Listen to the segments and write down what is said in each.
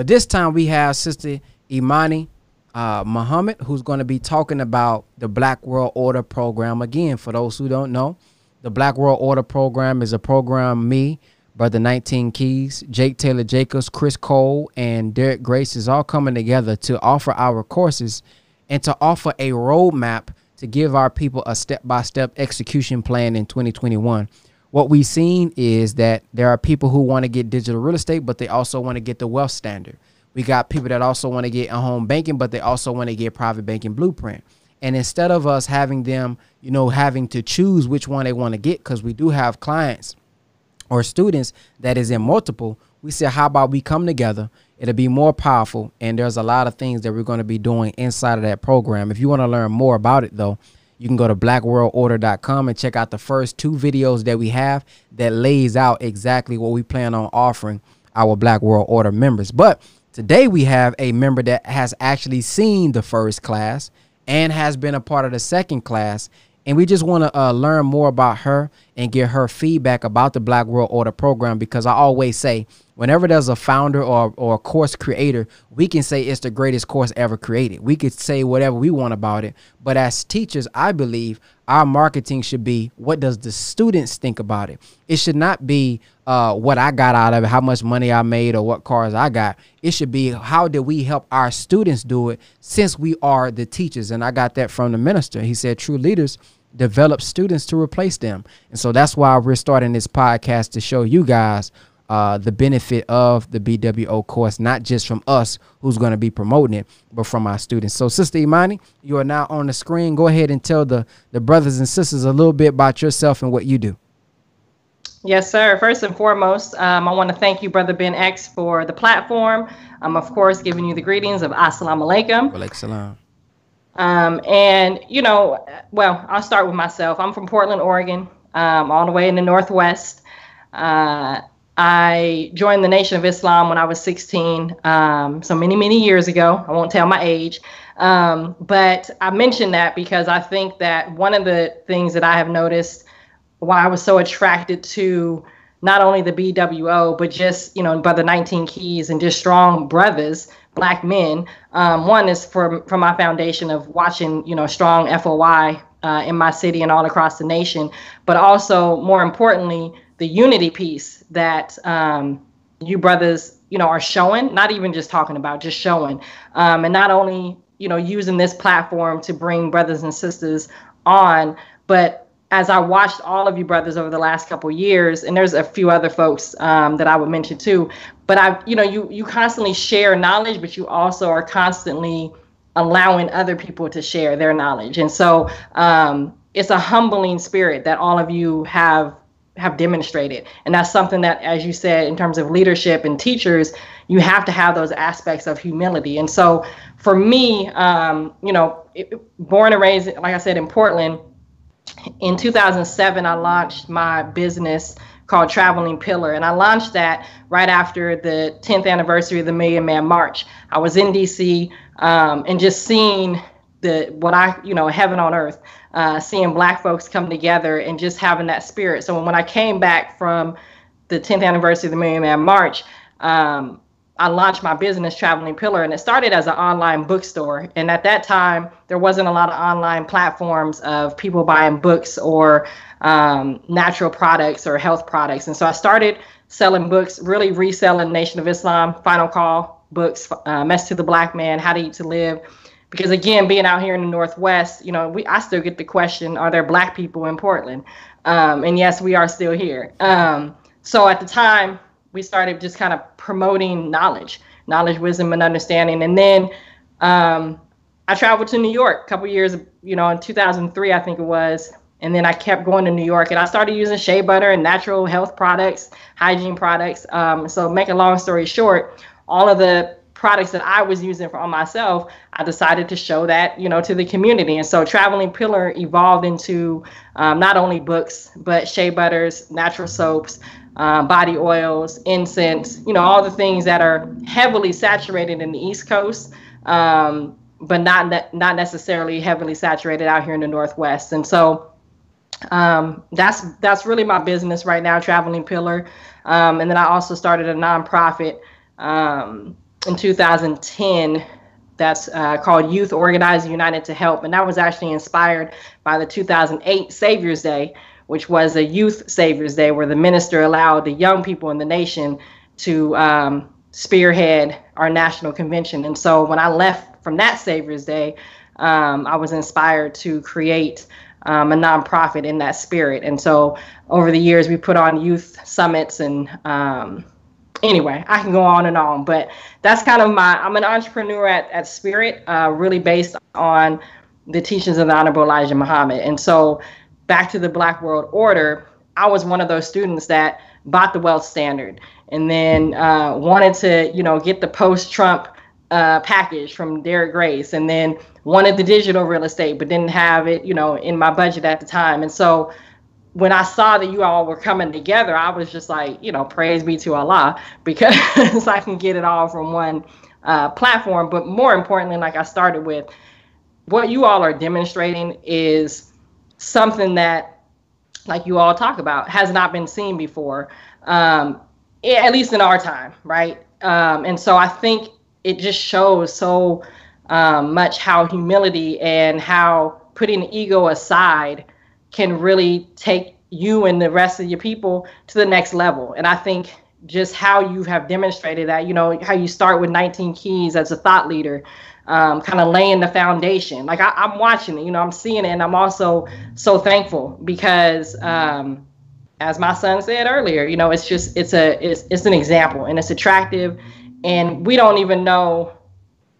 But this time we have Sister Imani uh, Muhammad, who's going to be talking about the Black World Order program. Again, for those who don't know, the Black World Order program is a program me, Brother 19 Keys, Jake Taylor Jacobs, Chris Cole, and Derek Grace is all coming together to offer our courses and to offer a roadmap to give our people a step by step execution plan in 2021. What we've seen is that there are people who want to get digital real estate, but they also want to get the wealth standard. We got people that also want to get a home banking, but they also want to get private banking blueprint. And instead of us having them, you know, having to choose which one they want to get, because we do have clients or students that is in multiple, we said, how about we come together? It'll be more powerful. And there's a lot of things that we're going to be doing inside of that program. If you want to learn more about it, though, you can go to blackworldorder.com and check out the first two videos that we have that lays out exactly what we plan on offering our Black World Order members. But Today we have a member that has actually seen the first class and has been a part of the second class. And we just want to uh, learn more about her and get her feedback about the Black World Order program because I always say whenever there's a founder or, or a course creator, we can say it's the greatest course ever created. We could say whatever we want about it. But as teachers, I believe our marketing should be what does the students think about it? It should not be uh, what I got out of it, how much money I made, or what cars I got. It should be how did we help our students do it since we are the teachers. And I got that from the minister. He said, true leaders develop students to replace them. And so that's why we're starting this podcast to show you guys uh, the benefit of the BWO course, not just from us who's going to be promoting it, but from our students. So, Sister Imani, you are now on the screen. Go ahead and tell the, the brothers and sisters a little bit about yourself and what you do. Yes, sir. First and foremost, um, I want to thank you, Brother Ben X, for the platform. I'm, of course, giving you the greetings of Assalamu alaikum. Walaikum salam. Um, and, you know, well, I'll start with myself. I'm from Portland, Oregon, um, all the way in the Northwest. Uh, I joined the Nation of Islam when I was 16, um, so many, many years ago. I won't tell my age. Um, but I mention that because I think that one of the things that I have noticed why I was so attracted to not only the BWO, but just, you know, Brother 19 Keys and just strong brothers, black men. Um, one is from, from my foundation of watching, you know, strong FOI uh, in my city and all across the nation, but also more importantly, the unity piece that um, you brothers, you know, are showing, not even just talking about, just showing. Um, and not only, you know, using this platform to bring brothers and sisters on, but as I watched all of you brothers over the last couple years, and there's a few other folks um, that I would mention too, but I, you know, you you constantly share knowledge, but you also are constantly allowing other people to share their knowledge, and so um, it's a humbling spirit that all of you have have demonstrated. And that's something that as you said in terms of leadership and teachers you have to have those aspects of humility. And so for me um, you know it, born and raised like i said in portland in 2007 i launched my business called traveling pillar and i launched that right after the 10th anniversary of the million man march i was in dc um, and just seeing the what i you know heaven on earth uh, seeing black folks come together and just having that spirit. So when I came back from the 10th anniversary of the Million Man March, um, I launched my business, Traveling Pillar, and it started as an online bookstore. And at that time, there wasn't a lot of online platforms of people buying books or um, natural products or health products. And so I started selling books, really reselling Nation of Islam, Final Call books, uh, Message to the Black Man, How to Eat to Live because again being out here in the northwest you know we i still get the question are there black people in portland um, and yes we are still here um, so at the time we started just kind of promoting knowledge knowledge wisdom and understanding. And then um, i traveled to new york a couple years you know in 2003 i think it was. And then i kept going to new york and i started using shea butter and natural health products hygiene products. Um, so make a long story short all of the products that I was using for myself, I decided to show that, you know, to the community. And so Traveling Pillar evolved into um, not only books, but shea butters, natural soaps, um, body oils, incense, you know, all the things that are heavily saturated in the East Coast, um, but not ne- not necessarily heavily saturated out here in the Northwest. And so um, that's that's really my business right now, Traveling Pillar. Um, and then I also started a nonprofit um, in 2010 that's uh, called Youth Organized United to Help. And that was actually inspired by the 2008 Savior's Day, which was a youth Savior's Day where the minister allowed the young people in the nation to um, spearhead our national convention. And so when I left from that Savior's Day, um, I was inspired to create um, a nonprofit in that spirit. And so over the years, we put on youth summits and um, anyway, I can go on and on, but that's kind of my, I'm an entrepreneur at, at spirit, uh, really based on the teachings of the Honorable Elijah Muhammad. And so back to the Black World Order, I was one of those students that bought the wealth standard and then uh, wanted to, you know, get the post-Trump uh, package from Derek Grace, and then wanted the digital real estate, but didn't have it, you know, in my budget at the time. And so when I saw that you all were coming together, I was just like, you know, praise be to Allah because I can get it all from one uh, platform. But more importantly, like I started with, what you all are demonstrating is something that, like you all talk about, has not been seen before, um, at least in our time, right? Um, and so I think it just shows so um, much how humility and how putting ego aside can really take you and the rest of your people to the next level. And I think just how you have demonstrated that, you know, how you start with 19 keys as a thought leader, um, kind of laying the foundation. Like I, am watching it, you know, I'm seeing it, and I'm also so thankful because, um, as my son said earlier, you know, it's just it's a it's it's an example and it's attractive, and we don't even know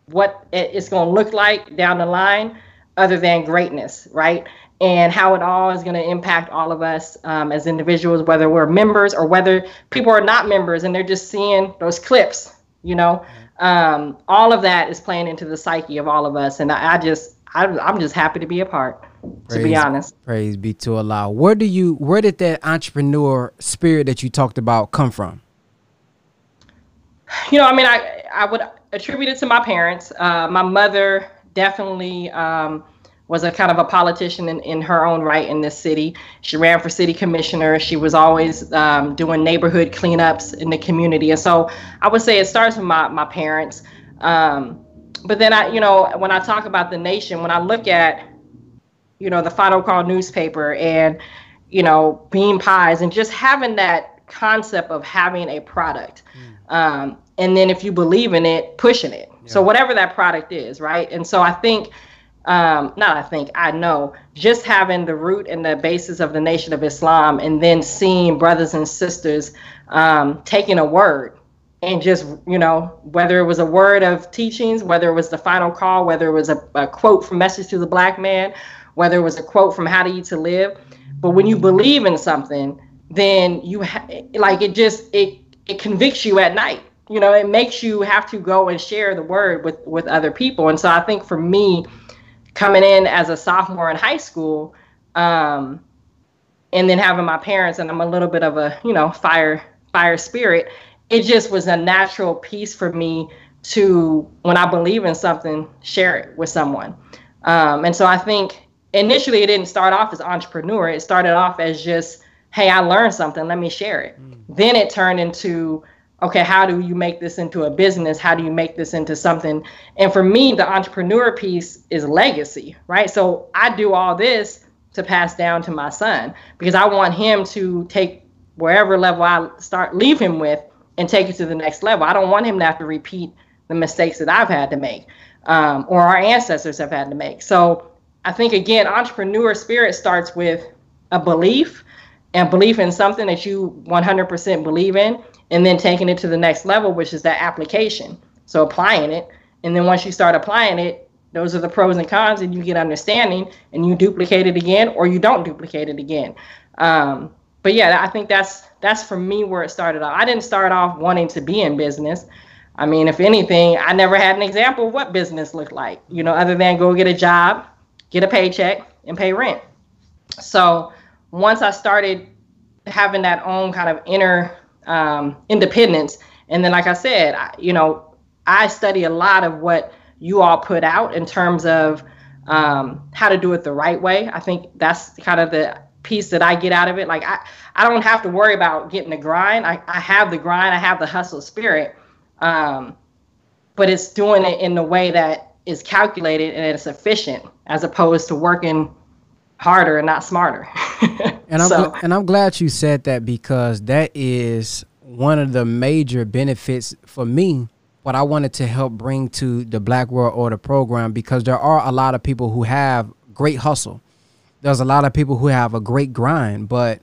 what it's going to look like down the line other than greatness, right? And how it all is going to impact all of us um, as individuals, whether we're members or whether people are not members and they're just seeing those clips, you know. Um, all of that is playing into the psyche of all of us. And I, I just, I, am just happy to be a part, praise, to be honest. Praise be to Allah. Where do you, where did that entrepreneur spirit that you talked about come from? You know, I mean, I, I would attribute it to my parents. Uh, my mother definitely um, was a kind of a politician in, in her own right in this city. She ran for city commissioner. She was always um, doing neighborhood cleanups in the community. And so I would say it starts with my, my parents. Um, but then I, you know, when I talk about the nation, when I look at, you know, the Final Call newspaper and, you know, bean pies and just having that concept of having a product. Mm. Um, and then if you believe in it, pushing it. Yeah. So whatever that product is, right? And so I think, um, not I think, I know, just having the root and the basis of the Nation of Islam, and then seeing brothers and sisters um, taking a word and just you know whether it was a word of teachings whether it was the final call whether it was a, a quote from message to the black man whether it was a quote from how to eat to live. But when you believe in something then you ha- like it just it it convicts you at night. You know it makes you have to go and share the word with with other people. And so i think for me coming in as a sophomore in high school um, and then having my parents and i'm a little bit of a you know fire fire spirit it just was a natural piece for me to when i believe in something share it with someone. Um, and so i think initially it didn't start off as entrepreneur. It started off as just hey i learned something let me share it. Mm. then it turned into okay, how do you make this into a business? How do you make this into something? And for me, the entrepreneur piece is legacy, right? So I do all this to pass down to my son because I want him to take wherever level I start leave him with and take it to the next level. I don't want him to have to repeat the mistakes that I've had to make um, or our ancestors have had to make. So I think again, entrepreneur spirit starts with a belief and belief in something that you 100% believe in and then taking it to the next level, which is that application. So applying it. And then once you start applying it, those are the pros and cons, and you get understanding and you duplicate it again or you don't duplicate it again. Um, but yeah, I think that's that's for me where it started off. I didn't start off wanting to be in business. I mean, if anything, I never had an example of what business looked like, you know, other than go get a job, get a paycheck, and pay rent. So once I started having that own kind of inner um, independence. And then, like I said, I, you know, I study a lot of what you all put out in terms of um, how to do it the right way. I think that's kind of the piece that I get out of it. Like I, I don't have to worry about getting the grind. I, I have the grind. I have the hustle spirit. Um, but it's doing it in the way that is calculated and it's efficient as opposed to working harder and not smarter. and I'm so, and I'm glad you said that because that is one of the major benefits for me what I wanted to help bring to the Black World Order program because there are a lot of people who have great hustle. There's a lot of people who have a great grind, but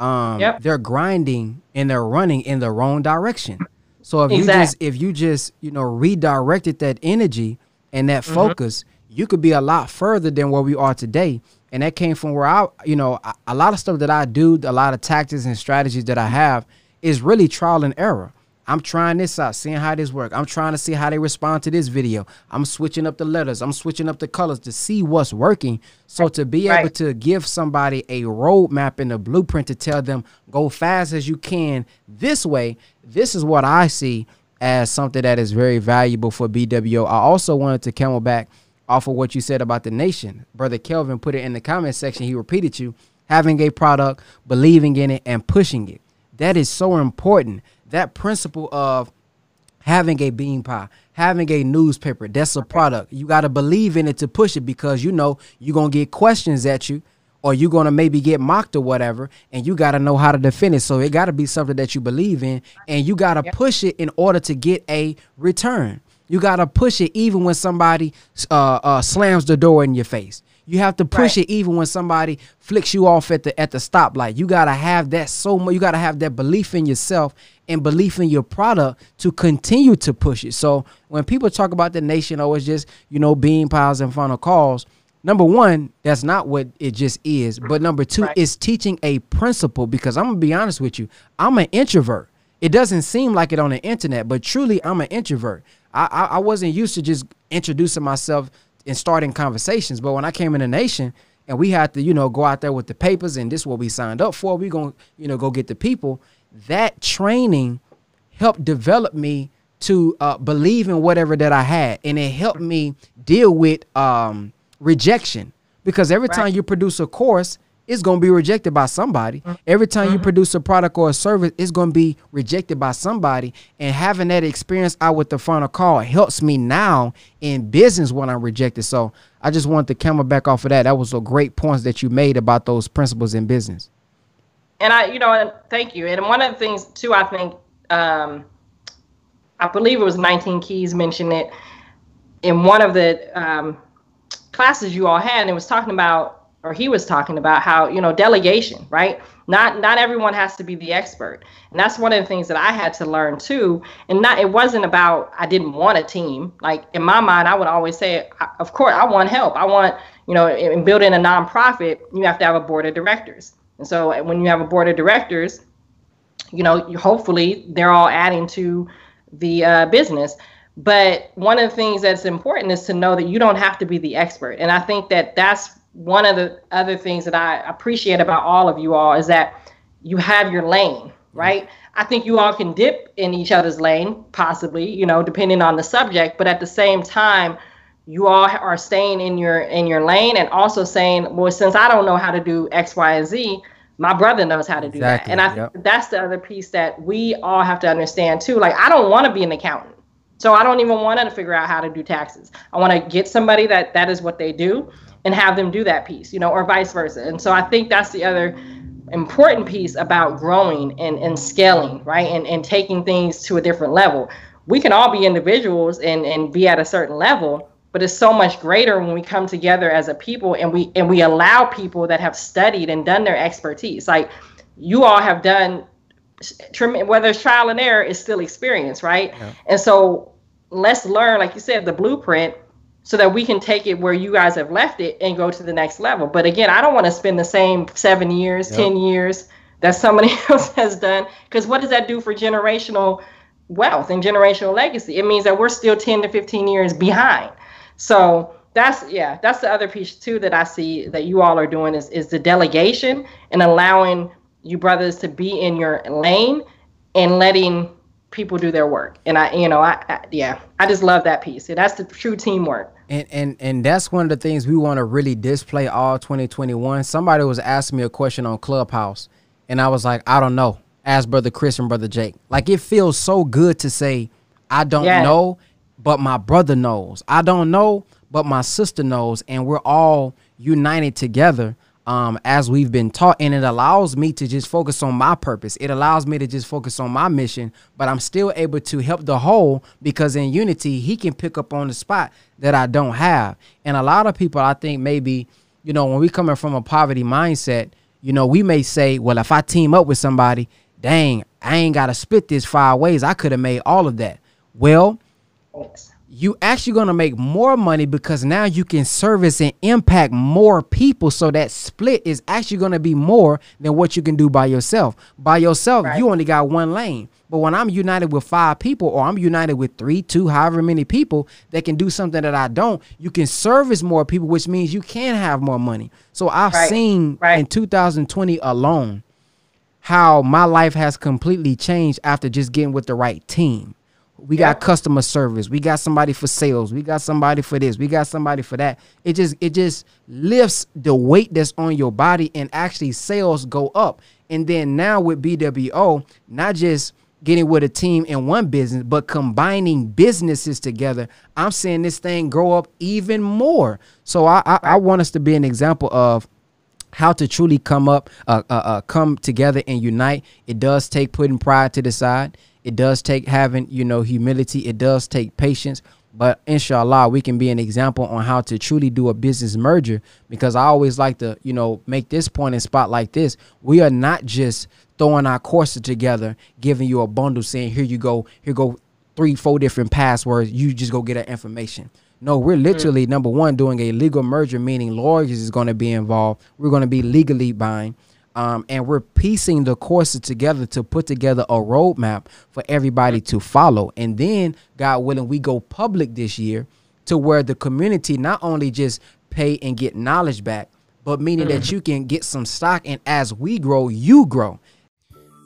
um, yep. they're grinding and they're running in the wrong direction. So if exactly. you just if you just you know redirected that energy and that mm-hmm. focus, you could be a lot further than where we are today. And that came from where I, you know, a lot of stuff that I do, a lot of tactics and strategies that I have is really trial and error. I'm trying this out, seeing how this works. I'm trying to see how they respond to this video. I'm switching up the letters. I'm switching up the colors to see what's working. So to be right. able to give somebody a roadmap and a blueprint to tell them go fast as you can this way, this is what I see as something that is very valuable for BWO. I also wanted to camel back off of what you said about the nation. Brother Kelvin put it in the comment section. He repeated you having a product, believing in it, and pushing it. That is so important that principle of having a bean pie, having a newspaper, that's a product. You got to believe in it to push it because you know you're going to get questions at you or you're going to maybe get mocked or whatever and you got to know how to defend it. So it got to be something that you believe in and you got to yep. push it in order to get a return. You got to push it even when somebody uh, uh, slams the door in your face. You have to push right. it even when somebody flicks you off at the at the stoplight. You gotta have that so much. You gotta have that belief in yourself and belief in your product to continue to push it. So when people talk about the nation, oh, it's just you know bean piles and Final Calls. Number one, that's not what it just is. But number two, right. it's teaching a principle. Because I'm gonna be honest with you, I'm an introvert. It doesn't seem like it on the internet, but truly, I'm an introvert. I, I, I wasn't used to just introducing myself and starting conversations. But when I came in the nation and we had to, you know, go out there with the papers and this is what we signed up for, we're gonna, you know, go get the people. That training helped develop me to uh, believe in whatever that I had, and it helped me deal with um, rejection because every right. time you produce a course, it's going to be rejected by somebody. Every time mm-hmm. you produce a product or a service, it's going to be rejected by somebody. And having that experience out with the Final Call helps me now in business when I'm rejected. So I just wanted to camera back off of that. That was a great points that you made about those principles in business. And I, you know, and thank you. And one of the things too, I think, um, I believe it was 19 Keys mentioned it in one of the um, classes you all had, and it was talking about or he was talking about how you know delegation right? Not not everyone has to be the expert. And that's one of the things that i had to learn too. And not it wasn't about i didn't want a team. Like in my mind i would always say of course i want help. I want you know in building a nonprofit you have to have a board of directors. And so when you have a board of directors you know hopefully they're all adding to the uh, business. But one of the things that's important is to know that you don't have to be the expert. And i think that that's one of the other things that I appreciate about all of you all is that you have your lane, right? I think you all can dip in each other's lane, possibly, you know, depending on the subject, but at the same time, you all are staying in your in your lane and also saying, well, since I don't know how to do X, Y, and Z, my brother knows how to do exactly. that. And I yep. that's the other piece that we all have to understand too. Like I don't want to be an accountant. So I don't even want to figure out how to do taxes. I want to get somebody that that is what they do and have them do that piece, you know, or vice versa. And so I think that's the other important piece about growing and, and scaling, right? And, and taking things to a different level. We can all be individuals and, and be at a certain level, but it's so much greater when we come together as a people and we and we allow people that have studied and done their expertise. Like you all have done whether it's trial and error, is still experience, right? Yeah. And so let's learn, like you said, the blueprint so that we can take it where you guys have left it and go to the next level. But again, I don't want to spend the same seven years, yep. 10 years that somebody else has done. Because what does that do for generational wealth and generational legacy? It means that we're still 10 to 15 years behind. So that's yeah, that's the other piece too that I see that you all are doing is is the delegation and allowing you brothers to be in your lane and letting people do their work. And I, you know, I, I yeah, I just love that piece. And that's the true teamwork. And and and that's one of the things we want to really display all 2021. Somebody was asking me a question on Clubhouse, and I was like, I don't know. Ask brother Chris and brother Jake. Like it feels so good to say, I don't know, but my brother knows. I don't know, but my sister knows, and we're all united together um, as we've been taught. And it allows me to just focus on my purpose. It allows me to just focus on my mission, but I'm still able to help the whole because in unity, he can pick up on the spot that I don't have. And a lot of people, I think, maybe, you know, when we coming from a poverty mindset, you know, we may say, well, if I team up with somebody, dang, I ain't got to split this five ways. I could have made all of that. Well, Thanks you actually going to make more money because now you can service and impact more people so that split is actually going to be more than what you can do by yourself by yourself right. you only got one lane but when i'm united with five people or i'm united with three two however many people that can do something that i don't you can service more people which means you can have more money so i've right. seen right. in 2020 alone how my life has completely changed after just getting with the right team we yeah. got customer service. We got somebody for sales. We got somebody for this. We got somebody for that. It just it just lifts the weight that's on your body and actually sales go up. And then now with BWO, not just getting with a team in one business, but combining businesses together, I'm seeing this thing grow up even more. So I I, I want us to be an example of how to truly come up, uh, uh, uh, come together and unite. It does take putting pride to the side. It does take having, you know, humility. It does take patience. But inshallah, we can be an example on how to truly do a business merger because I always like to, you know, make this point and spot like this. We are not just throwing our courses together, giving you a bundle saying, here you go, here go three, four different passwords. You just go get that information. No, we're mm. literally number one doing a legal merger, meaning lawyers is going to be involved. We're going to be legally buying. Um, and we're piecing the courses together to put together a roadmap for everybody to follow. And then, God willing, we go public this year to where the community not only just pay and get knowledge back, but meaning that you can get some stock. And as we grow, you grow.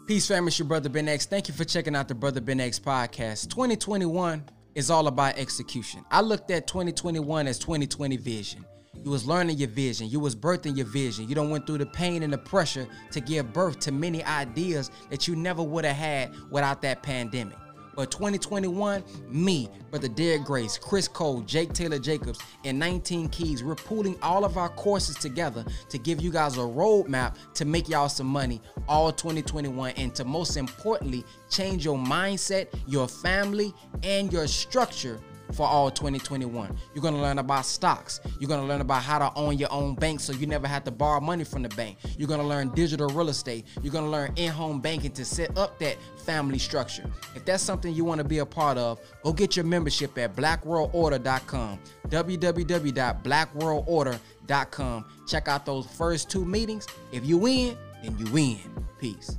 Peace, family. It's your brother Ben X. Thank you for checking out the Brother Ben X podcast. 2021 is all about execution. I looked at 2021 as 2020 vision. You was learning your vision. You was birthing your vision. You don't went through the pain and the pressure to give birth to many ideas that you never would have had without that pandemic. But 2021, me, Brother Derek Grace, Chris Cole, Jake Taylor Jacobs, and 19 Keys, we're pooling all of our courses together to give you guys a roadmap to make y'all some money all 2021 and to most importantly, change your mindset, your family, and your structure for all 2021. You're to learn about stocks. You're to learn about how to own your own bank so you never have to borrow money from the bank. You're to learn digital real estate. You're to learn in-home banking to set up that family structure. If that's something you want to be a part of, go get your membership at blackworldorder.com. www.blackworldorder.com. Check out those first two meetings. If you win, then you win. Peace.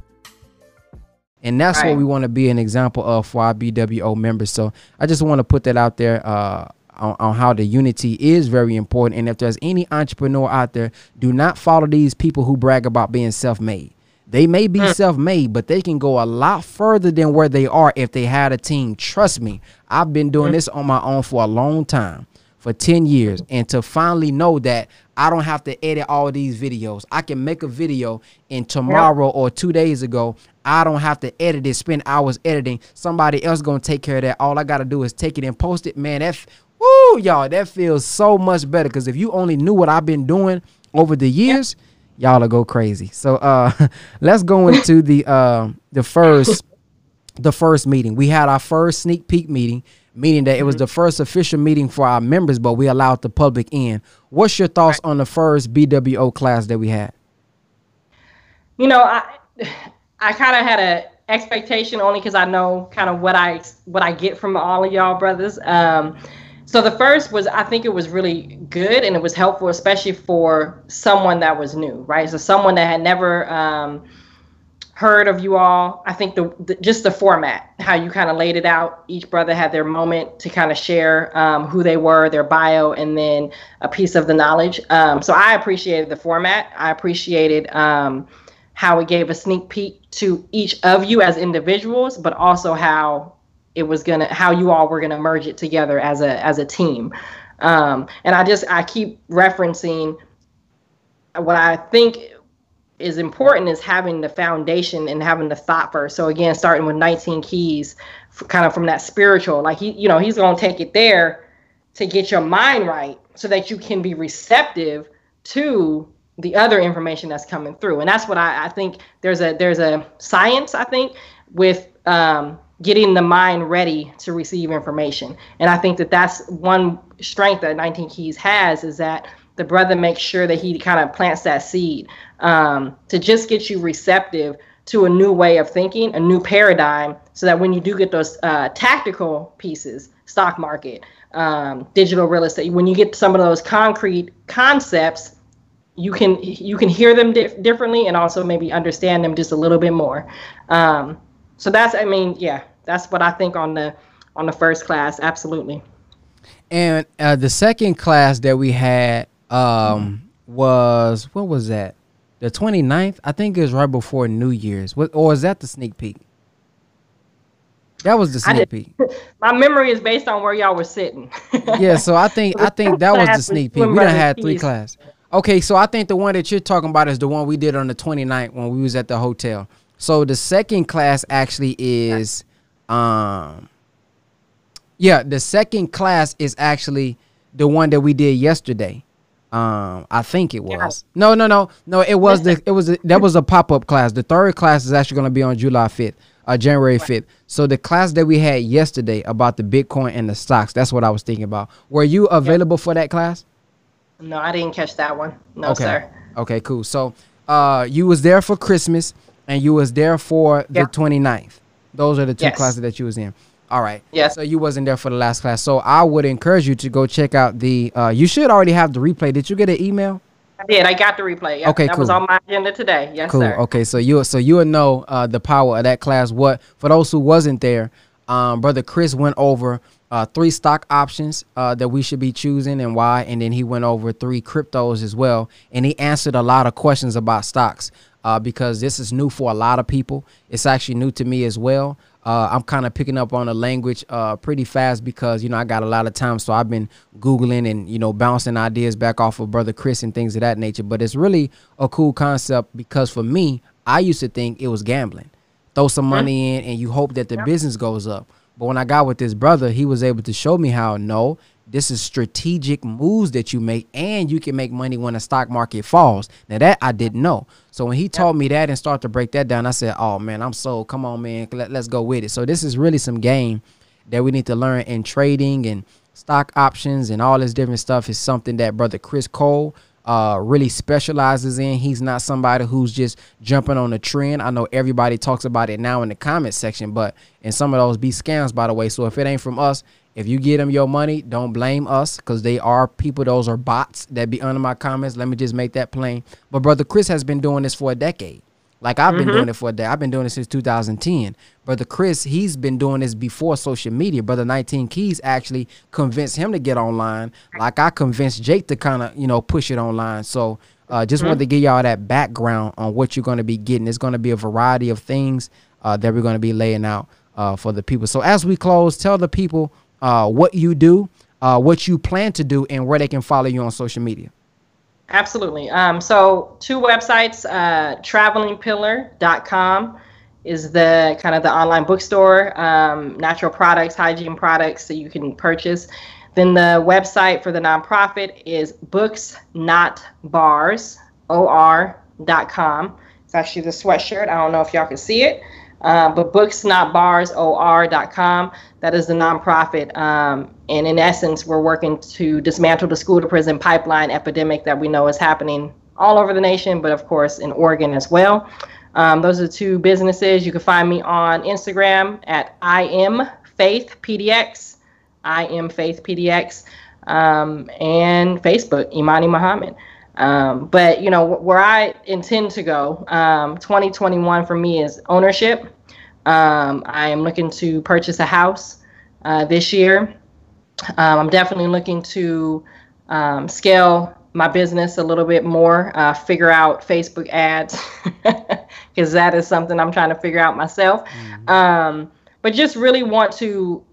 And that's right. what we want to be an example of for our BWO members. So I just want to put that out there uh, on, on, how the unity is very important. And if there's any entrepreneur out there, do not follow these people who brag about being self made. They may be mm. self made, but they can go a lot further than where they are if they had a team. Trust me, I've been doing mm. this on my own for a long time for 10 years and to finally know that I don't have to edit all these videos. I can make a video and tomorrow yep. or 2 days ago I don't have to edit it, spend hours editing. Somebody else to take care of that. All I got to do is take it and post it. Man, that woo, y'all, that feels so much better cuz if you only knew what I've been doing over the years, y'all will go crazy. So uh let's go into the uh the first the first meeting. We had our first sneak peek meeting meaning that it was mm-hmm. the first official meeting for our members, but we allowed the public in. What's your thoughts on the first BWO class that we had? You know, I I kind of had a expectation only because I know kind of what I what I get from all of y'all brothers. Um, so the first was I think it was really good and it was helpful, especially for someone that was new, right? So someone that had never um, heard of you all. I think the, the just the format, how you kind of laid it out. Each brother had their moment to kind of share um, who they were, their bio, and then a piece of the knowledge. Um, so I appreciated the format. I appreciated um, how it gave a sneak peek to each of you as individuals, but also how it was gonna, how you all were gonna merge it together as a as a team. Um, and I just I keep referencing what I think is important is having the foundation and having the thought first. So again, starting with 19 keys, kind of from that spiritual, like he, you know, he's gonna take it there to get your mind right, so that you can be receptive to the other information that's coming through. And that's what I, I think there's a there's a science I think with um, getting the mind ready to receive information. And I think that that's one strength that 19 Keys has is that the brother makes sure that he kind of plants that seed um, to just get you receptive to a new way of thinking, a new paradigm, so that when you do get those uh, tactical pieces, stock market, um, digital real estate, when you get some of those concrete concepts, you can you can hear them dif- differently and also maybe understand them just a little bit more. Um, so that's I mean yeah, that's what I think on the on the first class. Absolutely. And uh, the second class that we had um, was what was that? The 29th? I think it was right before New Year's. What or is that the sneak peek? That was the sneak peek. My memory is based on where y'all were sitting. yeah, so I think I think that was the sneak peek. We done had three classes. Okay, so I think the one that you're talking about is the one we did on the 29th when we was at the hotel. So the second class actually is um yeah, the second class is actually the one that we did yesterday. Um, I think it was. Yeah. No, no, no, no. It was the. It was a, that was a pop up class. The third class is actually going to be on July fifth, uh, January fifth. So the class that we had yesterday about the Bitcoin and the stocks. That's what I was thinking about. Were you available yeah. for that class? No, I didn't catch that one. No, okay. sir. Okay, cool. So, uh, you was there for Christmas, and you was there for the 29th. Those are the two yes. classes that you was in. All right. Yeah. So you wasn't there for the last class. So I would encourage you to go check out the. Uh, you should already have the replay. Did you get an email? I did. I got the replay. Yep. Okay, that cool. was on my agenda today. Yes, cool. sir. Okay, so you so you would know uh, the power of that class. What for those who wasn't there, um, brother Chris went over uh, three stock options uh, that we should be choosing and why, and then he went over three cryptos as well, and he answered a lot of questions about stocks uh, because this is new for a lot of people. It's actually new to me as well. Uh, I'm kind of picking up on the language uh, pretty fast because you know I got a lot of time, so I've been googling and you know bouncing ideas back off of brother Chris and things of that nature. But it's really a cool concept because for me, I used to think it was gambling. Throw some money in and you hope that the business goes up. But when I got with this brother, he was able to show me how no, this is strategic moves that you make, and you can make money when the stock market falls. Now that I didn't know. So when he taught me that and started to break that down, I said, "Oh man, I'm sold. Come on, man, Let, let's go with it." So this is really some game that we need to learn in trading and stock options and all this different stuff. Is something that brother Chris Cole uh, really specializes in. He's not somebody who's just jumping on a trend. I know everybody talks about it now in the comment section, but and some of those be scams, by the way. So if it ain't from us, if you get them your money, don't blame us because they are people. Those are bots that be under my comments. Let me just make that plain. But brother Chris has been doing this for a decade. Like I've mm-hmm. been doing it for a day. I've been doing it since 2010. Brother Chris, he's been doing this before social media. Brother 19 Keys actually convinced him to get online. Like I convinced Jake to kind of, you know, push it online. So uh, just mm-hmm. wanted to give y'all that background on what you're going to be getting. It's going to be a variety of things uh, that we're going to be laying out uh, for the people. So as we close, tell the people uh, what you do, uh, what you plan to do, and where they can follow you on social media. Absolutely. Um, so two websites, uh, travelingpillar.com is the kind of the online bookstore, um, natural products, hygiene products that you can purchase. Then the website for the nonprofit is books not bars, or.com. It's actually the sweatshirt. I don't know if y'all can see it. Uh, but books not bars or.com that is the nonprofit um, and in essence we're working to dismantle the school to prison pipeline epidemic that we know is happening all over the nation but of course in oregon as well. Um, those are two businesses. You can find me on instagram at i am faith pdx i am faith pdx um, and facebook imani muhammad um, but you know where I intend to go, um, 2021 for me is ownership. Um, I am looking to purchase a house uh, this year. Um, I'm definitely looking to um, scale my business a little bit more, uh, figure out Facebook ads, because that is something I'm trying to figure out myself. Mm-hmm. Um, but just really want to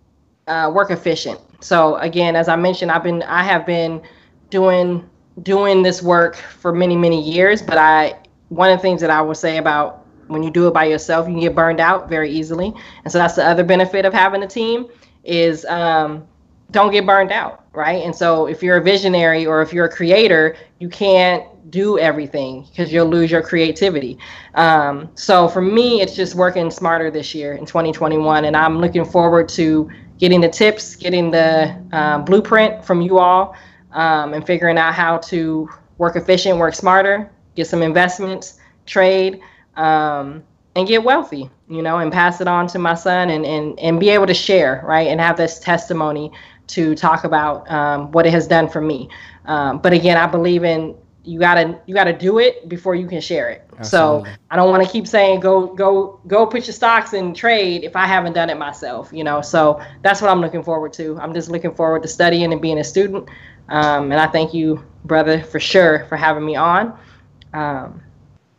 uh, work efficient. So again, as I mentioned, I've been I have been doing doing this work for many many years, but I one of the things that I will say about when you do it by yourself, you can get burned out very easily. And so that's the other benefit of having a team is um, don't get burned out, right? And so if you're a visionary or if you're a creator, you can't do everything because you'll lose your creativity. Um, so for me, it's just working smarter this year in 2021, and I'm looking forward to getting the tips, getting the uh, blueprint from you all, um, and figuring out how to work efficient, work smarter, get some investments, trade, um, and get wealthy, you know, and pass it on to my son and, and, and be able to share, right, and have this testimony to talk about um, what it has done for me. Um, but again, I believe in you gotta you gotta do it before you can share it. Absolutely. So I don't want to keep saying go go go put your stocks in trade if I haven't done it myself. You know, so that's what I'm looking forward to. I'm just looking forward to studying and being a student. Um, and I thank you, brother, for sure for having me on. Um,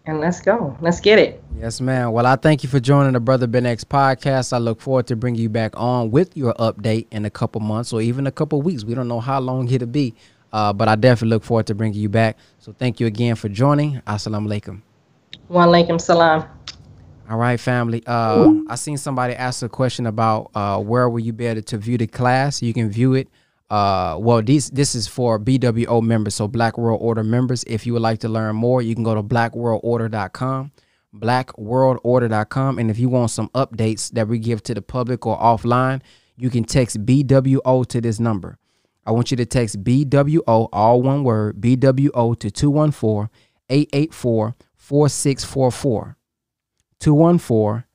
and let's go. Let's get it. Yes, ma'am. Well, I thank you for joining the Brother Ben X podcast. I look forward to bringing you back on with your update in a couple months or even a couple weeks. We don't know how long it'll be, uh, but I definitely look forward to bringing you back. So thank you again for joining. Assalamu alaikum. Wa alaikum salam. All right, family. Uh, I seen somebody ask a question about uh, where will you be able to view the class. You can view it uh, well, these this is for BWO members, so Black World Order members. If you would like to learn more, you can go to blackworldorder.com, blackworldorder.com, and if you want some updates that we give to the public or offline, you can text BWO to this number. I want you to text BWO, all one word, BWO to 214 884 4644. 214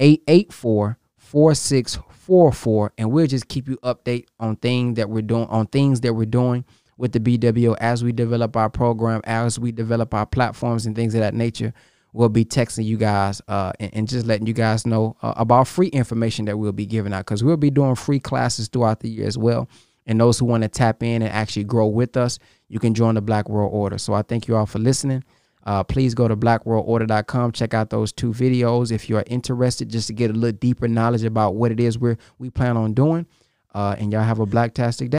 884 4644 four four, and we'll just keep you update on things that we're doing on things that we're doing with the BWO as we develop our program, as we develop our platforms and things of that nature. We'll be texting you guys uh, and, and, just letting you guys know uh, about free information that we'll be giving out because we'll be doing free classes throughout the year as well. And those who want to tap in and actually grow with us, you can join the Black World Order. So I thank you all for listening. Uh, please go to blackworldorder.com. Check out those two videos if you are interested, just to get a little deeper knowledge about what it is we we plan on doing. Uh, and y'all have a blacktastic day.